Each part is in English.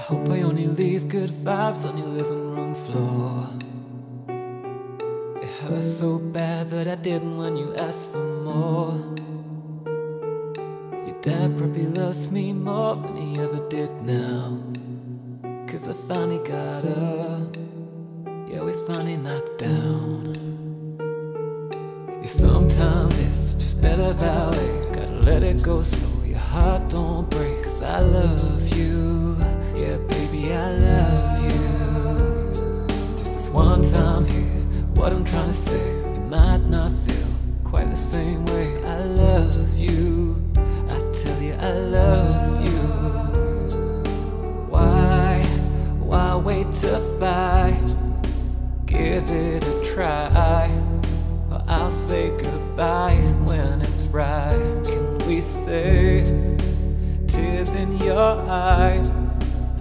hope I only leave good vibes on your living room floor. It hurts so bad that I didn't when you asked for more. Your dad probably loves me more than he ever did now. Cause I finally got up. Yeah, we finally knocked down. Yeah, sometimes it's just better that way. Gotta let it go so your heart don't break. Cause I love you. What I'm trying to say, you might not feel quite the same way. I love you. I tell you, I love you. Why, why wait to fight? Give it a try. Or I'll say goodbye when it's right. Can we say tears in your eyes?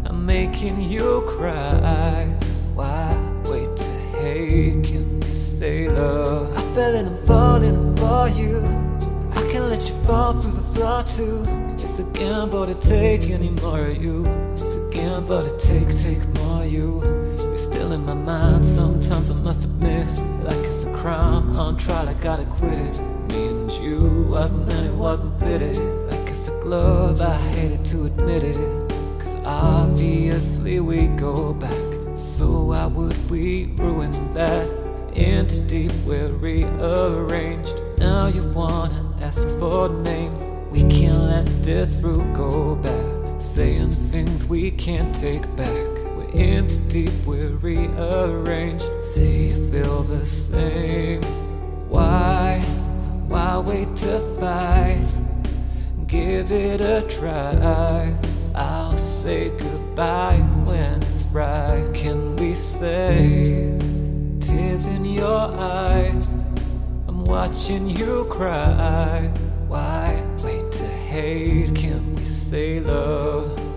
I'm making you cry. Why wait to hate? Can say love? I fell and I'm falling for you. I can't let you fall through the floor too. It's a gamble to take any more of you. It's a gamble to take, take more of you. You're still in my mind. Sometimes I must admit, like it's a crime on trial. I gotta quit it. Me and you wasn't and it wasn't fitted. Like it's a glove. I hated to admit it. Cause obviously we go back. So why would we ruin that? Into deep, we're rearranged. Now you wanna ask for names. We can't let this fruit go bad. Saying things we can't take back. We're into deep, we're rearranged. Say you feel the same. Why, why wait to fight? Give it a try. I'll say goodbye when it's right. Can we say your eyes? I'm watching you cry. Why wait to hate? Can we say love?